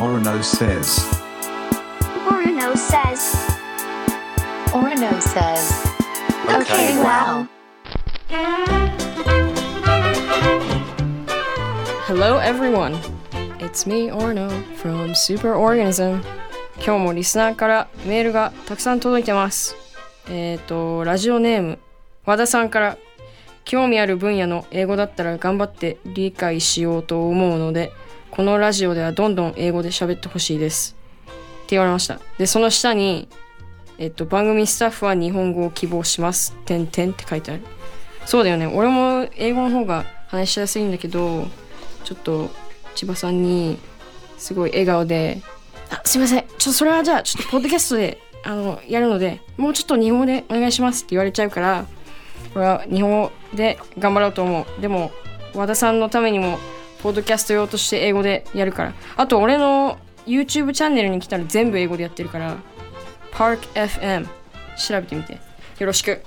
Orono says. Orono says. Orno says. Okay, wow. Hello everyone. It's me Orno from Super Organism. 今日もリスナーからメールがたくさん届いてます。えっ、と、ラジオネーム、和田さんから、興味ある分野の英語だったら頑張って理解しようと思うので、このラジオではどんどん英語で喋ってほしいです。って言われました。で、その下に、えっと、番組スタッフは日本語を希望します。てんてんって書いてある。そうだよね。俺も英語の方が話しやすいんだけど、ちょっと千葉さんにすごい笑顔で「あすいませんちょっとそれはじゃあちょっとポッドキャストであのやるのでもうちょっと日本語でお願いします」って言われちゃうから俺は日本語で頑張ろうと思うでも和田さんのためにもポッドキャスト用として英語でやるから。あと俺の YouTube チャンネルに来たら全部英語でやってるから。ParkFM 調べてみて。よろしく。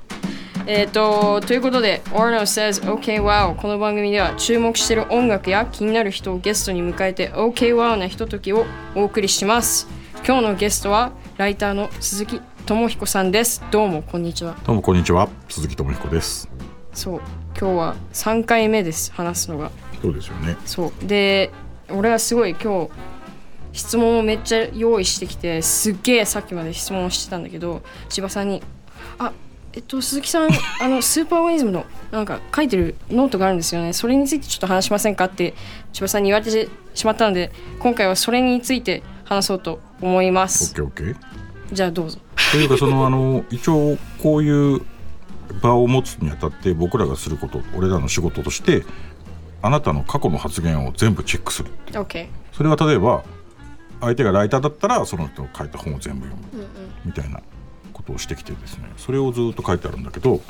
えっ、とということで Orno says OK wow. この番組では注目してる音楽や気になる人をゲストに迎えて OK wow なひとときをお送りします。今日のゲストはライターの鈴木智彦さんです。どうもこんにちは。どうもこんにちは。鈴木智彦です。そう今日は3回目です話すのが。そうですよね。そう。で俺はすごい今日質問をめっちゃ用意してきてすっげえさっきまで質問をしてたんだけど千葉さんに「あえっと鈴木さん あの Superorganism のなんか書いてるノートがあるんですよね。それについてちょっと話しませんか?」って千葉さんに言われてしまったので今回はそれについて話そうと思いまっす。オッケーオッケー。じゃあどうぞ。というかそのあの一応こういう場を持つにあたって僕らがすること俺らの仕事としてあなたの過去の発言を全部チェックするって OK それは例えば相手がライターだったらその人が書いた本を全部読む。みたいなことをしてきてですね。それをずっと書いてあるんだけど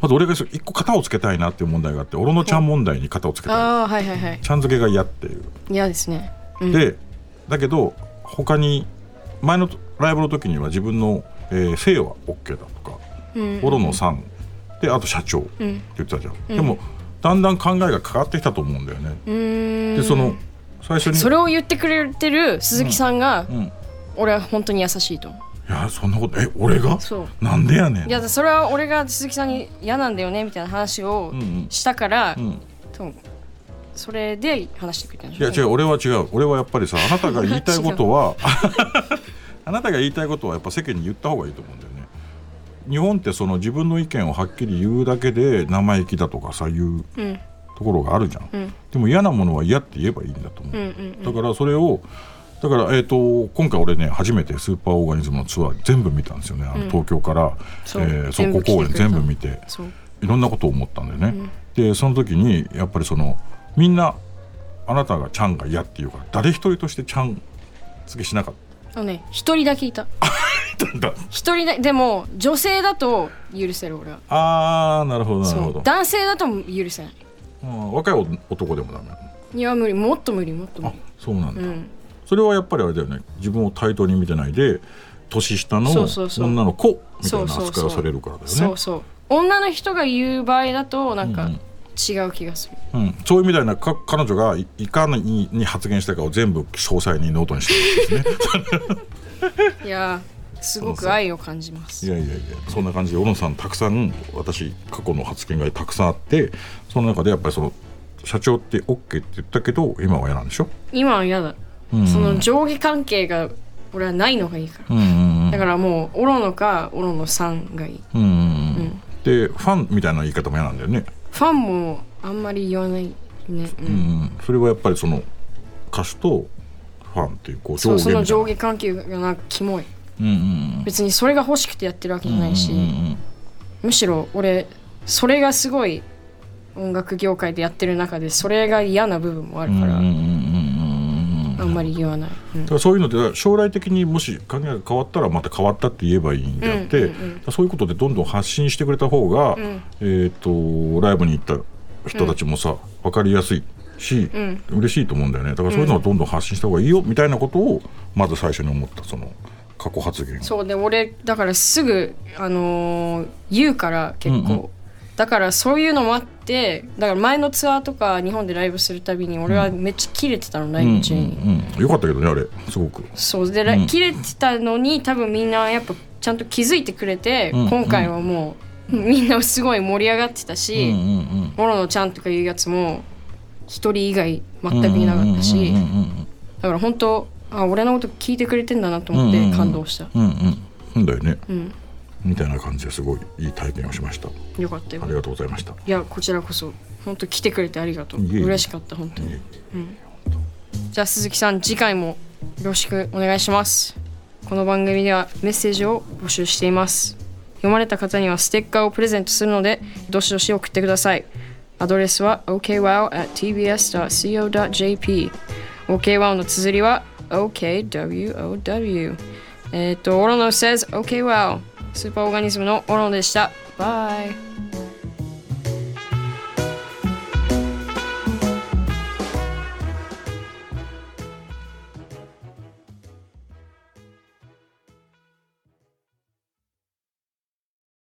まず俺が一個型をつけたいなっていう問題があってオロノちゃん問題に型をつけたい。はいはいはい。ちゃん付けが嫌っていう。嫌ですね。うん。でだけど他に前のライブの時には自分の、えー姓は OK だとか、うん。オロノさん。であと社長。ってうん言ってたじゃん、でもだんだん考えが変わってきたと思うんだよね、でその最初に。それを言ってくれてる鈴木さんが、うん、い俺は本当に優しいと。思うやそんなことえ俺が？そう。なんでやねん。いやそれは俺が鈴木さんに嫌なんだよねみたいな話をうんうん。したから、うん。多分それで話してくれたんでいしょや違う俺は違う。俺はやっぱりさあなたが言いたいことは あなたが言いたいことはやっぱ世間に言った方がいいと思うんだよね日本ってその自分の意見をはっきり言うだけで生意気だとかさいううん。ところがあるじゃん、うん。でも嫌なものは嫌って言えばいいんだと思う、うんうんだからそれをだから、えー、と今回俺ね初めてスーパーオーガニズムのツアー全部見たんですよね。あの東京から、そう。えー走全部行公演全部見て。いろんなことを思ったんだよね、でその時にやっぱりそのみんなあなたがちゃんが嫌っていうから誰一人としてちゃん。付けしなかっあのね一人だけいたたんだ。一人だでも女性だと許せる俺は。あーなるほどなるほど、男性だと許せない。うん若い男でもダメいや無理もっと無理もっと無あ理そうなんだ、うん。それはやっぱりあれだよね。自分を対等に見てないで年下の女の子みたいな扱いをされるからだよね。そうそう女の人が言う場合だとなんかうんうん。違う気がする、うん、そういうみたいなか彼女がいいかにに発言したかを全部詳細にノートにしてるんですね。いやすごく愛を感じます。いやいやいやそんな感じ。で小野さんたくさん私過去の発言がたくさんあってその中でやっぱりその社長って OK って言ったけど今は嫌なんでしょ、今は嫌だ、うん。その上下関係が俺はないのがいいから。うんうんうん。だからもうオロノかオロノさんがいい。うんうんうん。でファンみたいな言い方も嫌なんだよね、ファンもあんまり言わないね、うん。それはやっぱりその歌手とファンっていうこうそうその上下関係がなんかキモい別にそれが欲しくてやってるわけじゃないし、うんうんむしろ俺それがすごい音楽業界でやってる中でそれが嫌な部分もあるから、うんうんうんうんうんあんまり言わない、うん。だからそういうので将来的にもし考えが変わったらまた変わったって言えばいいんであって、うんうんそういうことでどんどん発信してくれた方が、ん。えっ、とライブに行った人たちもさ、分かりやすいし、ん。嬉しいと思うんだよね。だからそういうのはどんどん発信した方がいいよみたいなことをまず最初に思ったその過去発言そうで俺だからすぐ、あのー言うから結構、うんうん。だからそういうのもあっててだから前のツアーとか日本でライブするたびに俺はめっちゃキレてたのライうんブ中に、うんうん、よかったけどねあれ。すごく。そうで、うん。キレてたのに多分みんなやっぱちゃんと気づいてくれて、うん今回はもうみんなすごい盛り上がってたうんし、うんうん。モロのちゃんとかいうやつも一人以外全くいなかったし、うんうんうん。だから本当あ俺のこと聞いてくれてんだなと思って感動した、うんうん。うんうんだよね、ん。みたいな感じですごいいい体験をしました。よかったよ。ありがとうございました。いやこちらこそ本当来てくれてありがとう。嬉しかった本当に。いえじゃあ鈴木さん次回もよろしくお願いします。この番組ではメッセージを募集しています。読まれた方にはステッカーをプレゼントするのでどしどし送ってください。アドレスは okwow.tbs.co.jp okwow の綴りは okwow えっ、とオロノ says okwow スーパーオーガニズムのオロノでしたバイ